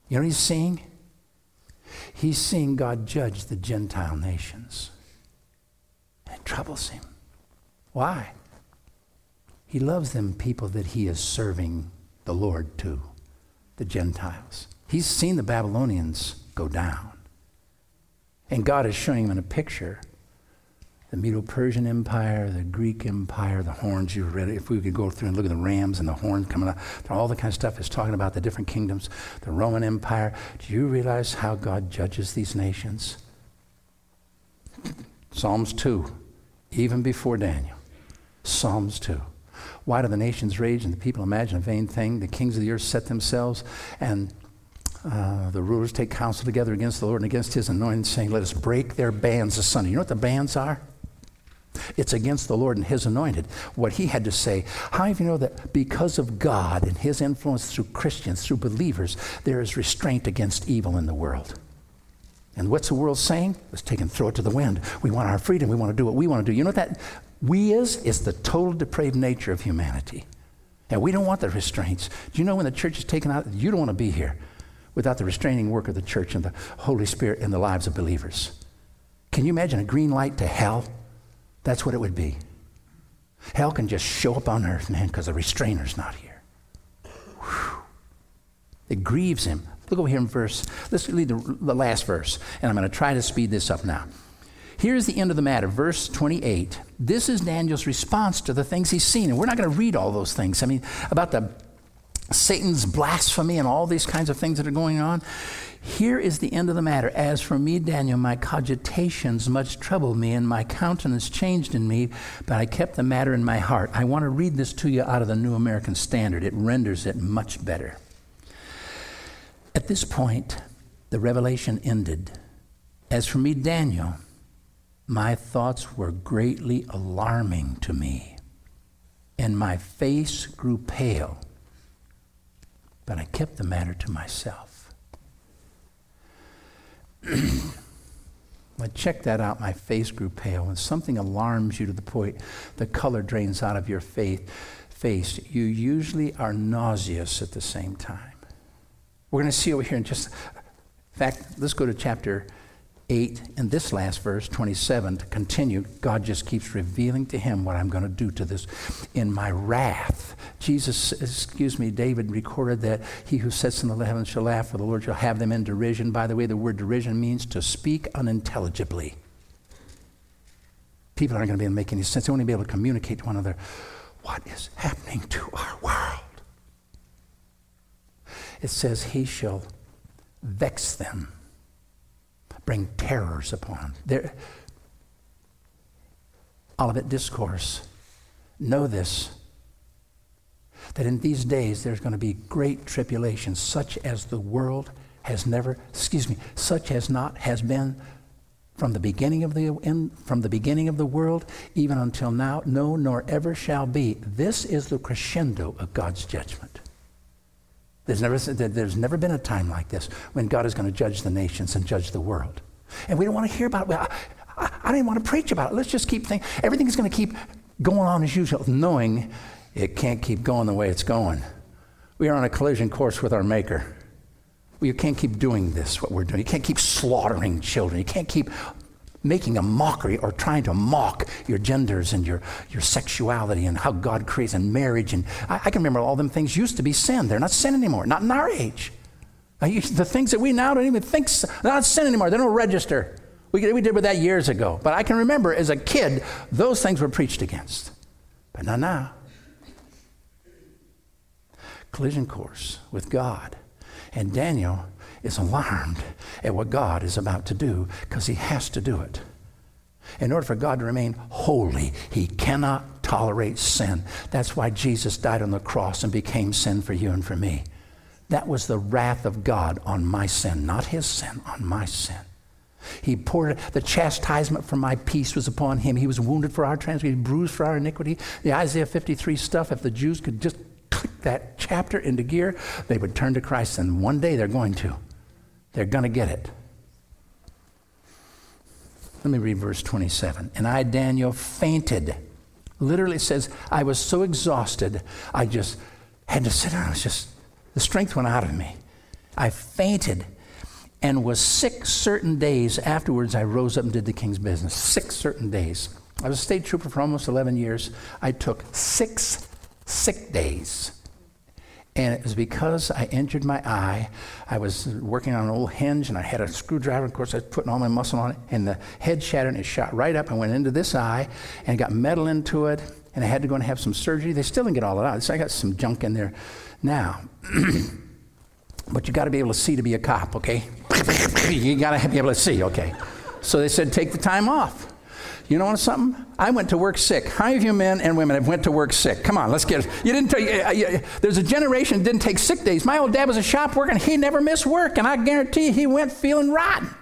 You know what he's seeing? He's seeing God judge the Gentile nations. It troubles him. Why? He loves them people that he is serving the Lord to, the Gentiles. He's seen the Babylonians go down. And God is showing him in a picture the Medo Persian Empire, the Greek Empire, the horns. You read. If we could go through and look at the rams and the horns coming out, all the kind of stuff is talking about the different kingdoms, the Roman Empire. Do you realize how God judges these nations? Psalms 2, even before Daniel. Psalms 2. Why do the nations rage and the people imagine a vain thing? The kings of the earth set themselves, and uh, the rulers take counsel together against the Lord and against his anointed, saying, Let us break their bands asunder. You know what the bands are? It's against the Lord and his anointed. What he had to say, how do you know that because of God and his influence through Christians, through believers, there is restraint against evil in the world? And what's the world saying? Let's take and throw it to the wind. We want our freedom. We want to do what we want to do. You know what that we is, is the total depraved nature of humanity. And we don't want the restraints. Do you know when the church is taken out? You don't want to be here without the restraining work of the church and the Holy Spirit in the lives of believers. Can you imagine a green light to hell? That's what it would be. Hell can just show up on earth, man, because the restrainer's not here. Whew. It grieves him. Look over here in verse. Let's read the, the last verse, and I'm going to try to speed this up now. Here's the end of the matter, verse 28. This is Daniel's response to the things he's seen. And we're not going to read all those things. I mean, about the Satan's blasphemy and all these kinds of things that are going on. Here is the end of the matter. As for me, Daniel, my cogitations much troubled me, and my countenance changed in me, but I kept the matter in my heart. I want to read this to you out of the New American Standard. It renders it much better. At this point, the revelation ended. As for me, Daniel, my thoughts were greatly alarming to me, and my face grew pale, but I kept the matter to myself. I check that out. My face grew pale. When something alarms you to the point the color drains out of your faith, face, you usually are nauseous at the same time. We're going to see over here in just. In fact, let's go to chapter 8 and this last verse, 27, to continue, God just keeps revealing to him what I'm going to do to this. In my wrath, Jesus, excuse me, David recorded that he who sits in the heavens shall laugh, for the Lord shall have them in derision. By the way, the word derision means to speak unintelligibly. People aren't going to be able to make any sense. They won't be able to communicate to one another. What is happening to our world? It says, He shall vex them bring terrors upon. There, Olivet Discourse. Know this that in these days there's going to be great tribulation, such as the world has never, excuse me, such as not has been from the beginning of the in, from the beginning of the world even until now, no, nor ever shall be. This is the crescendo of God's judgment. There's never, there's never been a time like this when God is going to judge the nations and judge the world. And we don't want to hear about it. Well, I, I, don't even want to preach about it. Let's just keep thinking. Everything's going to keep going on as usual, knowing it can't keep going the way it's going. We are on a collision course with our Maker. We can't keep doing this, what we're doing. You can't keep slaughtering children. You can't keep making a mockery or trying to mock your genders and your, your sexuality and how God creates and marriage. And I, I can remember all them things used to be sin. They're not sin anymore, not in our age. Uh, the things that we now don't even think, not sin anymore. They don't register. We, we did with that years ago. But I can remember as a kid, those things were preached against. But not now. Collision course with God. And Daniel is alarmed at what God is about to do because he has to do it. In order for God to remain holy, he cannot tolerate sin. That's why Jesus died on the cross and became sin for you and for me. That was the wrath of God on my sin, not his sin, on my sin. He poured the chastisement for my peace was upon him. He was wounded for our transgression, bruised for our iniquity. The Isaiah 53 stuff, if the Jews could just click that chapter into gear, they would turn to Christ, and one day they're going to. They're going to get it. Let me read verse 27. And I, Daniel, fainted. Literally says, I was so exhausted, I just had to sit down. It was just, the strength went out of me. I fainted and was sick certain days. Afterwards, I rose up and did the king's business. Six certain days. I was a state trooper for almost 11 years. I took six sick days and it was because I injured my eye. I was working on an old hinge and I had a screwdriver. Of course, I was putting all my muscle on it, and the head shattered and it shot right up and went into this eye and got metal into it. And I had to go and have some surgery. They still didn't get all it out. So I got some junk in there now. [CLEARS THROAT] but you got to be able to see to be a cop, okay? [CLEARS THROAT] you got to be able to see, okay? So they said, take the time off. You know something? I went to work sick. How many of you men and women have went to work sick? Come on, let's get it. You didn't take, uh, uh, uh, there's a generation didn't take sick days. My old dad was a shop worker and he never missed work, and I guarantee he went feeling rotten.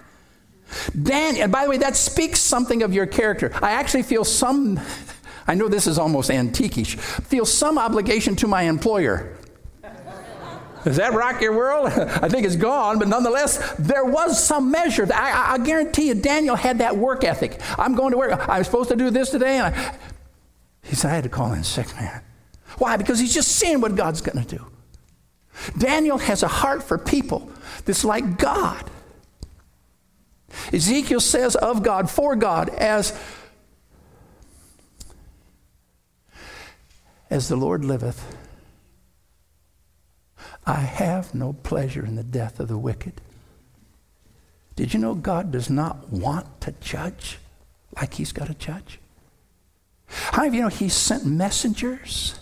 Dan, and by the way, that speaks something of your character. I actually feel some, [LAUGHS] I know this is almost antiquish, feel some obligation to my employer. Does that rock your world? [LAUGHS] I think it's gone, but nonetheless, there was some measure. I, I, guarantee you, Daniel had that work ethic. I'm going to work. I'm supposed to do this today, and I, he said, I had to call in sick, man. Why? Because he's just seeing what God's going to do. Daniel has a heart for people that's like God. Ezekiel says of God, for God, as, as the Lord liveth, I have no pleasure in the death of the wicked. Did you know God does not want to judge like He's got to judge? How you know He sent messengers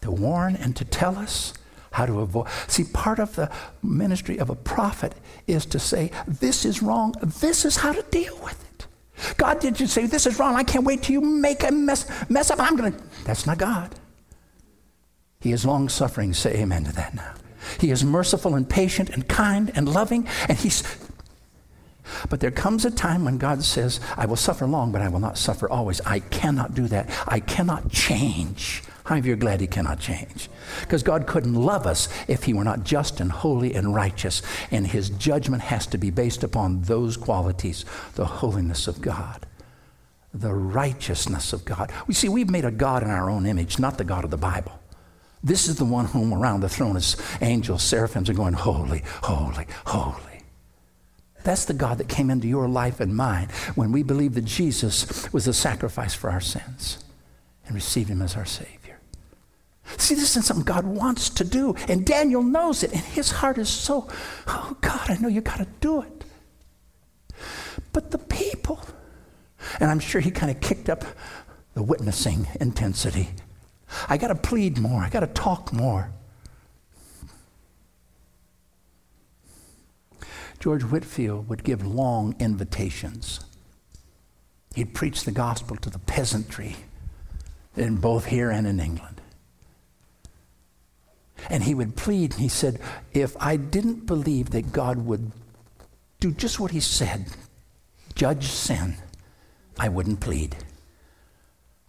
to warn and to tell us how to avoid? See, part of the ministry of a prophet is to say, This is wrong, this is how to deal with it. God did you say, This is wrong, I can't wait till you make a mess, mess up. I'm going to. That's not God. He is long suffering. Say amen to that now. He is merciful and patient and kind and loving, and He's. But there comes a time when God says, I will suffer long, but I will not suffer always. I cannot do that. I cannot change. How many of glad He cannot change? Because God couldn't love us if He were not just and holy and righteous. And His judgment has to be based upon those qualities the holiness of God, the righteousness of God. We see, we've made a God in our own image, not the God of the Bible. This is the one whom around the throne is angels, seraphims are going, Holy, holy, holy. That's the God that came into your life and mine when we believed that Jesus was the sacrifice for our sins and received him as our Savior. See, this is something God wants to do, and Daniel knows it, and his heart is so, oh God, I know you got to do it. But the people, and I'm sure he kind of kicked up the witnessing intensity I got to plead more. I got to talk more. George Whitefield would give long invitations. He'd preach the gospel to the peasantry in both here and in England. And he would plead, and he said, If I didn't believe that God would do just what he said, judge sin, I wouldn't plead.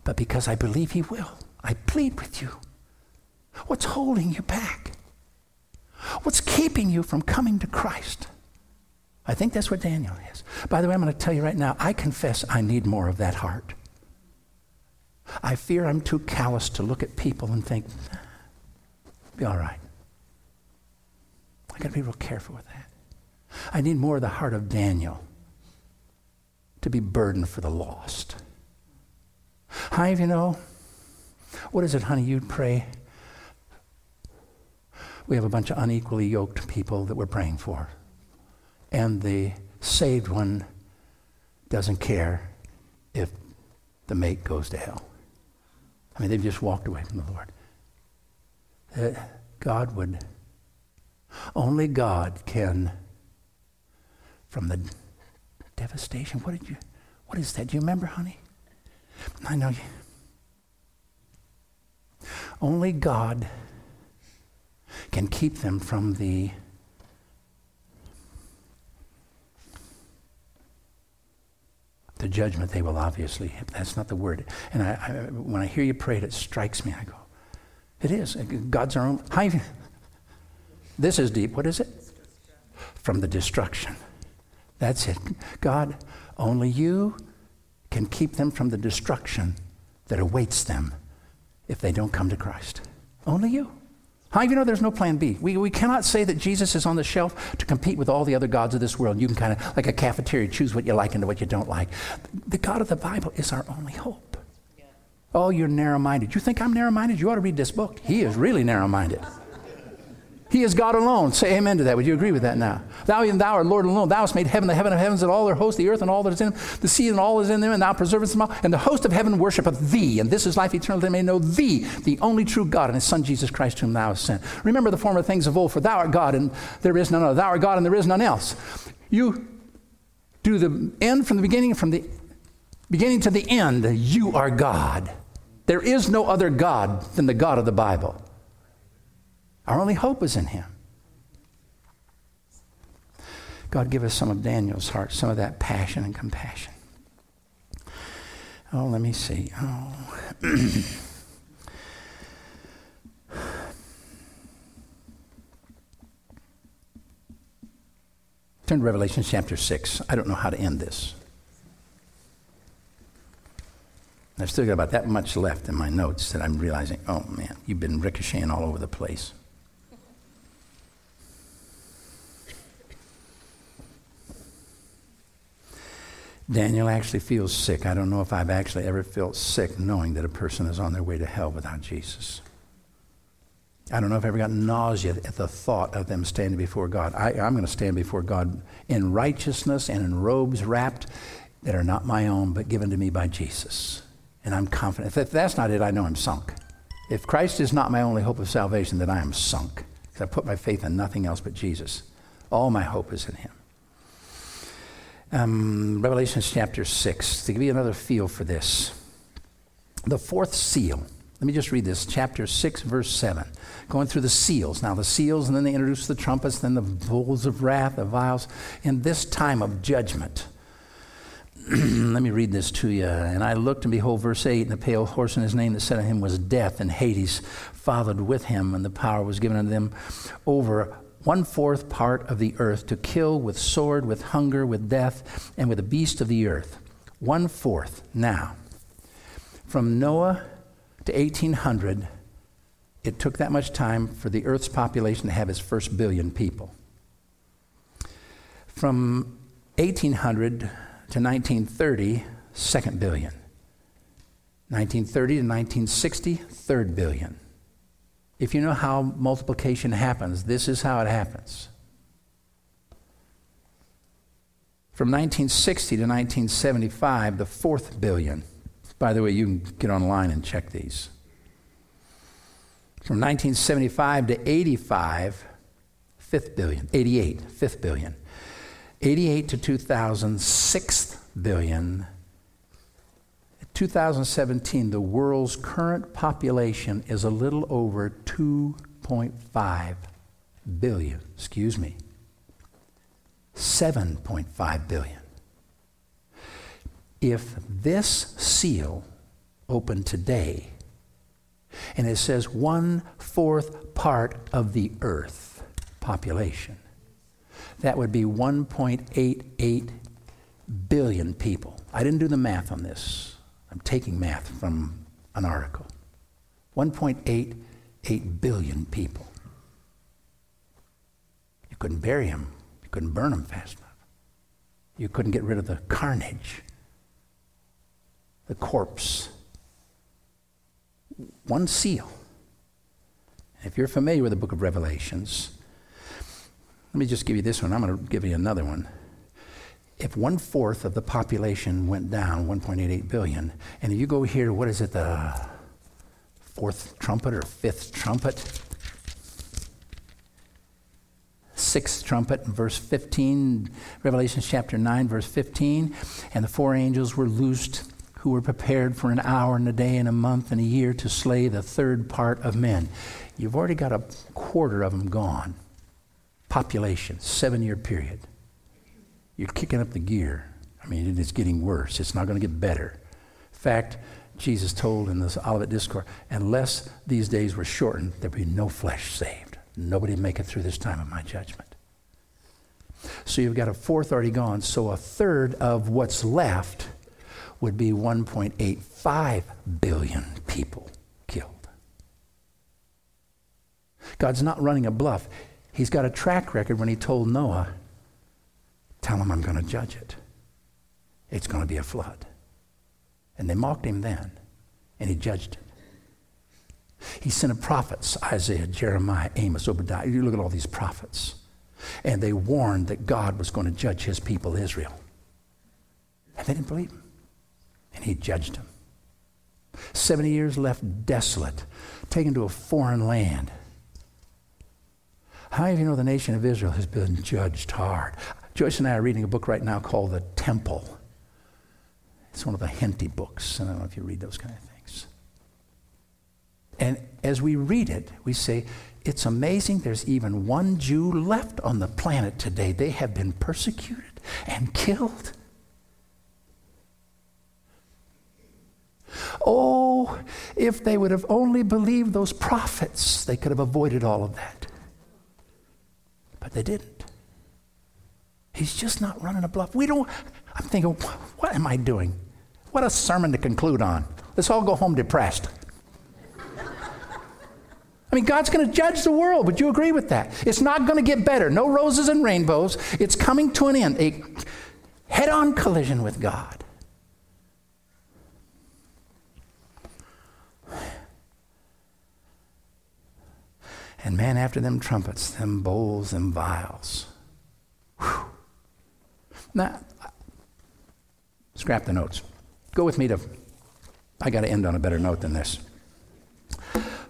But because I believe he will, I plead with you. What's holding you back? What's keeping you from coming to Christ? I think that's what Daniel is. By the way, I'm going to tell you right now, I confess I need more of that heart. I fear I'm too callous to look at people and think, be all right. I got to be real careful with that. I need more of the heart of Daniel to be burdened for the lost. How you know? What is it, honey, you'd pray? We have a bunch of unequally yoked people that we're praying for. And the saved one doesn't care if the mate goes to hell. I mean, they've just walked away from the Lord. Uh, God would, only God can, from the devastation, what did you, what is that? Do you remember, honey? I know you. Only God can keep them from the the judgment they will obviously that's not the word. And I, I, when i hear you pray it it strikes me. I go it is. God's our own. I, [LAUGHS] this is deep. What is it? From the destruction. That's it. God only you can keep them from the destruction that awaits them if they don't come to christ only you how do you know there's no plan B? We, we cannot say that Jesus is on the shelf to compete with all the other gods of this world. You can kind of, like a cafeteria, choose what you like and what you don't like. The God of the Bible is our only hope. Yeah. Oh, you're narrow minded. You think I'm narrow minded? You ought to read this book. He is really narrow minded. He is God alone. Say amen to that. Would you agree with that now? Thou and thou art Lord alone. Thou hast made heaven, the heaven of heavens, and all their host, the earth and all that is in them, the sea and all that is in them, and thou preservest them all. And the host of heaven worshipeth thee, and this is life eternal, they may know thee, the only true God, and his Son Jesus Christ, whom thou hast sent. Remember the former things of old, for thou art God, and there is none other. Thou art God, and there is none else. You do the end from the beginning, from the beginning to the end, you are God. There is no other God than the God of the Bible. Our only hope is in Him. God, give us some of Daniel's heart, some of that passion and compassion. Oh, let me see. Oh. [CLEARS THROAT] Turn to Revelation chapter 6. I don't know how to end this. I've still got about that much left in my notes that I'm realizing, oh man, you've been ricocheting all over the place. Daniel actually feels sick. I don't know if I've actually ever felt sick knowing that a person is on their way to hell without Jesus. I don't know if I've ever got nausea at the thought of them standing before God. I, am going to stand before God in righteousness and in robes wrapped that are not my own, but given to me by Jesus. And I'm confident. If that's not it, I know I'm sunk. If Christ is not my only hope of salvation, then I am sunk. Because I put my faith in nothing else but Jesus. All my hope is in Him um, Revelation chapter 6 to give you another feel for this. The fourth seal. Let me just read this, chapter 6, verse 7. Going through the seals. Now, the seals, and then they introduce the trumpets, then the bowls of wrath, the vials. In this time of judgment, [CLEARS THROAT] let me read this to you. And I looked, and behold, verse 8, and the pale horse, and his name that sat on him was Death, and Hades followed with him, and the power was given unto them over one fourth part of the earth to kill with sword, with hunger, with death, and with the beast of the earth. One fourth. Now, from Noah to 1800, it took that much time for the earth's population to have its first billion people. From 1800 to 1930, second billion. 1930 to 1960, third billion. If you know how multiplication happens, this is how it happens. From 1960 to 1975, the fourth billion. By the way, you can get online and check these. From 1975 to 85, fifth billion. 88, fifth billion. 88 to 2000, sixth billion. 2017, the world's current population is a little over 2.5 billion. Excuse me. 7.5 billion. If this seal opened today, and it says one fourth part of the earth population. That would be 1.88 billion people. I didn't do the math on this. I'm taking math from an article. 1.88 billion people. You couldn't bury them, you couldn't burn them fast enough. You couldn't get rid of the carnage, the corpse. One seal. If you're familiar with the book of Revelations, let me just give you this one. I'm going to give you another one. If one fourth of the population went down, 1.88 billion, and you go here, what is it, the fourth trumpet or fifth trumpet? Sixth trumpet, verse 15, Revelation chapter 9, verse 15. And the four angels were loosed who were prepared for an hour and a day and a month and a year to slay the third part of men. You've already got a quarter of them gone. Population, seven year period. You're kicking up the gear. I mean, it's getting worse. It's not going to get better. In fact, Jesus told in this Olivet Discourse, unless these days were shortened, there'd be no flesh saved. Nobody would make it through this time of my judgment. So you've got a fourth already gone. So a third of what's left would be 1.85 billion people killed. God's not running a bluff. He's got a track record when he told Noah, Tell him I'm going to judge it. It's going to be a flood. And they mocked him then, and he judged it. He sent a prophets Isaiah, Jeremiah, Amos, Obadiah. You look at all these prophets. And they warned that God was going to judge his people, Israel. And they didn't believe him. And he judged them. 70 years left desolate, taken to a foreign land. How many of you know the nation of Israel has been judged hard? Joyce and I are reading a book right now called The Temple. It's one of the Henty books. And I don't know if you read those kind of things. And as we read it, we say, it's amazing there's even one Jew left on the planet today. They have been persecuted and killed. Oh, if they would have only believed those prophets, they could have avoided all of that. But they didn't. He's just not running a bluff. We don't, I'm thinking, what am I doing? What a sermon to conclude on. Let's all go home depressed. I mean, God's going to judge the world. Would you agree with that? It's not going to get better. No roses and rainbows. It's coming to an end. A head on collision with God. And man, after them trumpets, them bowls, them vials. Now, scrap the notes. Go with me to, I got to end on a better note than this.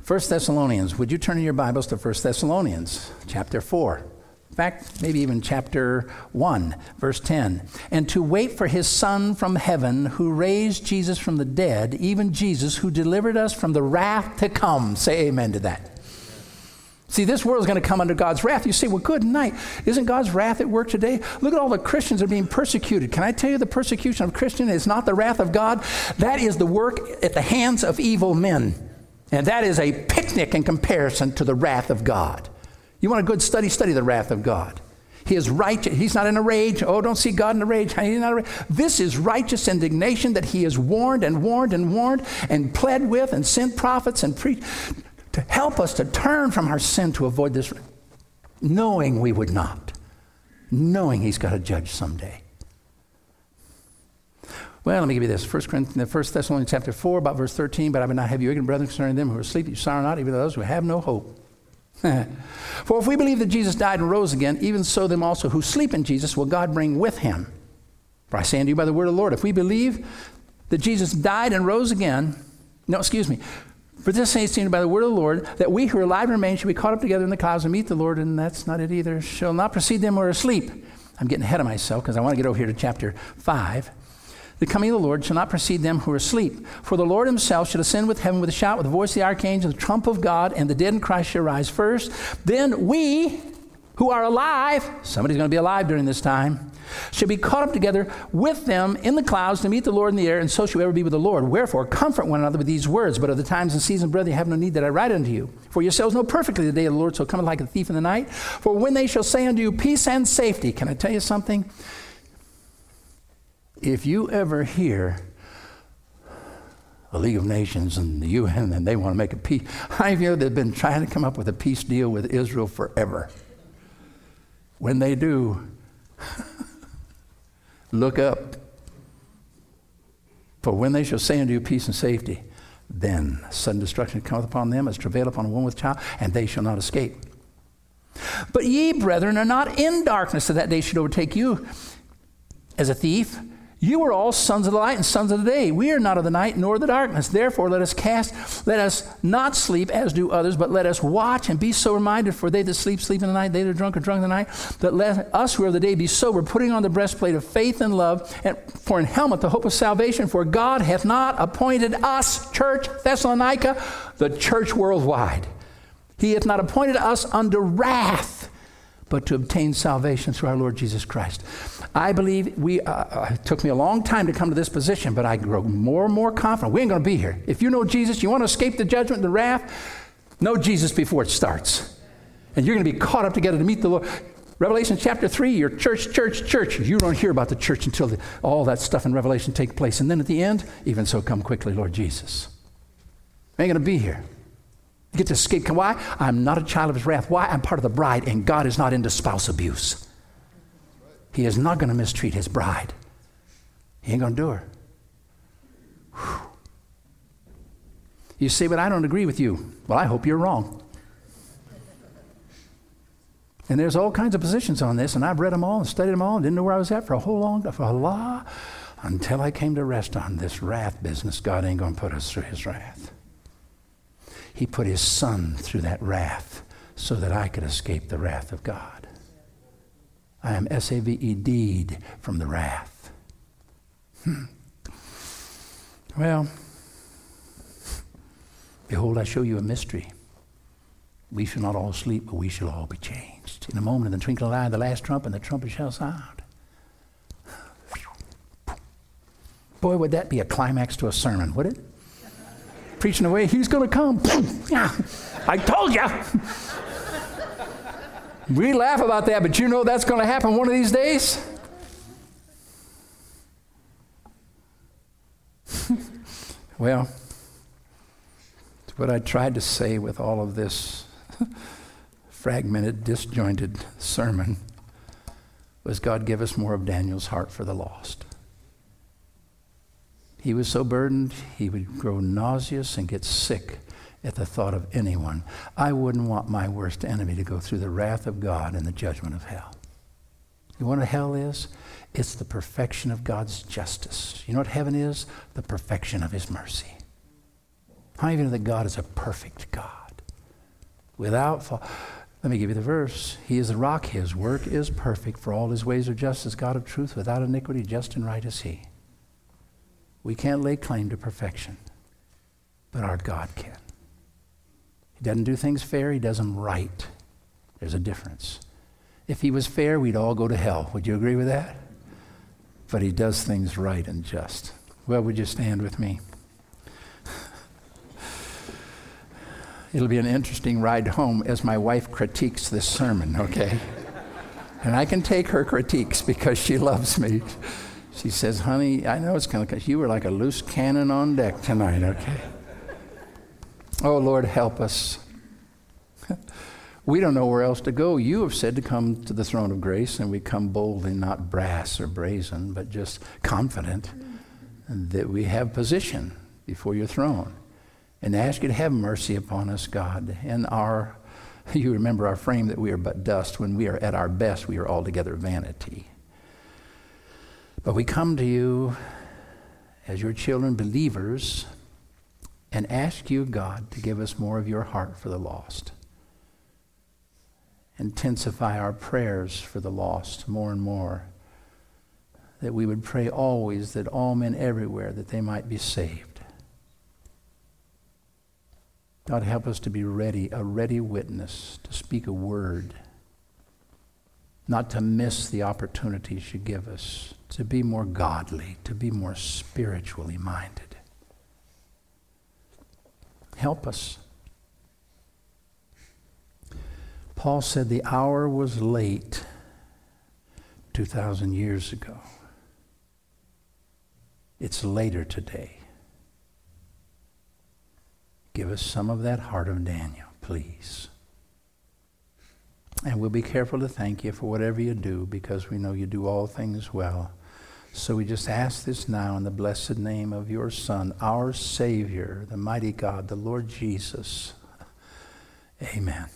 1 Thessalonians, would you turn in your Bibles to 1 Thessalonians chapter 4? In fact, maybe even chapter 1, verse 10. And to wait for his Son from heaven, who raised Jesus from the dead, even Jesus, who delivered us from the wrath to come. Say amen to that. See, this world is going to come under God's wrath. You say, well, good night. Isn't God's wrath at work today? Look at all the Christians that are being persecuted. Can I tell you the persecution of Christian is not the wrath of God? That is the work at the hands of evil men. And that is a picnic in comparison to the wrath of God. You want a good study? Study the wrath of God. He is righteous. He's not in a rage. Oh, don't see God in a rage. He's not a rage. This is righteous indignation that he has warned and warned and warned and pled with and sent prophets and preached to help us to turn from our sin to avoid this, knowing we would not, knowing He's got to judge someday. Well, let me give you this. 1 Corinthians, 1 Thessalonians chapter 4, about verse 13. But I would not have you ignorant, brethren, concerning them who are asleep, you sorrow not, even those who have no hope. [LAUGHS] For if we believe that Jesus died and rose again, even so them also who sleep in Jesus will God bring with him. For I say unto you by the word of the Lord, if we believe that Jesus died and rose again, no, excuse me, for this is seen by the word of the Lord, that we who are alive and remain shall be caught up together in the clouds and meet the Lord, and that's not it either. Shall not precede them who are asleep. I'm getting ahead of myself because I want to get over here to chapter 5. The coming of the Lord shall not precede them who are asleep. For the Lord himself shall ascend with heaven with a shout, with the voice of the archangel, the trump of God, and the dead in Christ shall rise first. Then we who are alive, somebody's going to be alive during this time, shall be caught up together with them in the clouds to meet the Lord in the air, and so shall ever be with the Lord. Wherefore, comfort one another with these words. But of the times and seasons, brethren, you have no need that I write unto you. For yourselves know perfectly the day of the Lord shall come like a thief in the night. For when they shall say unto you, peace and safety, can I tell you something? If you ever hear the League of Nations and the UN and they want to make a peace, [LAUGHS] I know they've been trying to come up with a peace deal with Israel forever. When they do, look up. For when they shall say unto you peace and safety, then sudden destruction cometh upon them as travail upon a woman with child, and they shall not escape. But ye, brethren, are not in darkness that that day should overtake you as a thief. You are all sons of the light and sons of the day. We are not of the night nor the darkness. Therefore, let us cast, let us not sleep as do others, but let us watch and be sober minded. For they that sleep, sleep in the night. They that are drunk are drunk in the night. But let us who are of the day be sober, putting on the breastplate of faith and love, and for in helmet the hope of salvation. For God hath not appointed us, church Thessalonica, the church worldwide. He hath not appointed us unto wrath, but to obtain salvation through our Lord Jesus Christ. I believe we, uh, uh, it took me a long time to come to this position, but I grow more and more confident. We ain't going to be here. If you know Jesus, you want to escape the judgment, the wrath, know Jesus before it starts. And you're going to be caught up together to meet the Lord. Revelation chapter 3, your church, church, church. You don't hear about the church until the, all that stuff in Revelation take place. And then at the end, even so, come quickly, Lord Jesus. Ain't going to be here. Get to escape. Why? I'm not a child of his wrath. Why? I'm part of the bride, and God is not into spouse abuse. He is not going to mistreat his bride. He ain't going to do her. Whew. You say, but I don't agree with you. Well, I hope you're wrong. And there's all kinds of positions on this, and I've read them all and studied them all and didn't know where I was at for a whole long for a lot until I came to rest on this wrath business. God ain't going to put us through his wrath. He put his son through that wrath so that I could escape the wrath of God. I am S A V E D from the wrath. Hmm. Well, behold, I show you a mystery. We shall not all sleep, but we shall all be changed. In a moment, in the twinkling of an eye, the last trump, and the trumpet shall sound. Boy, would that be a climax to a sermon, would it? Preaching away, he's going to come. I told you. We laugh about that, but you know that's going to happen one of these days? [LAUGHS] well, what I tried to say with all of this [LAUGHS] fragmented, disjointed sermon was God give us more of Daniel's heart for the lost. He was so burdened, he would grow nauseous and get sick at the thought of anyone. I wouldn't want my worst enemy to go through the wrath of God and the judgment of hell. You know what hell is? It's the perfection of God's justice. You know what heaven is? The perfection of his mercy. How even know that God is a perfect God? Without fault. Let me give you the verse. He is the rock. His work is perfect, for all his ways are just as God of truth, without iniquity, just and right is he. We can't lay claim to perfection, but our God can. He doesn't do things fair, he does them right. There's a difference. If he was fair, we'd all go to hell. Would you agree with that? But he does things right and just. Well, would you stand with me? [LAUGHS] It'll be an interesting ride home as my wife critiques this sermon, okay? and I can take her critiques because she loves me. She says, honey, I know it's kind of, you were like a loose cannon on deck tonight, okay? Oh, Lord, help us. [LAUGHS] we don't know where else to go. You have said to come to the throne of grace, and we come boldly, not brass or brazen, but just confident that we have position before your throne. And ask you to have mercy upon us, God. And our, [LAUGHS] you remember our frame that we are but dust. When we are at our best, we are altogether vanity. But we come to you as your children, believers, and ask you, God, to give us more of your heart for the lost. Intensify our prayers for the lost more and more. That we would pray always that all men everywhere that they might be saved. God, help us to be ready, a ready witness, to speak a word not to miss the opportunities you give us, to be more godly, to be more spiritually minded. Help us. Paul said the hour was late 2,000 years ago. It's later today. Give us some of that heart of Daniel, please. And we'll be careful to thank you for whatever you do because we know you do all things well. So we just ask this now in the blessed name of your Son, our Savior, the mighty God, the Lord Jesus. Amen.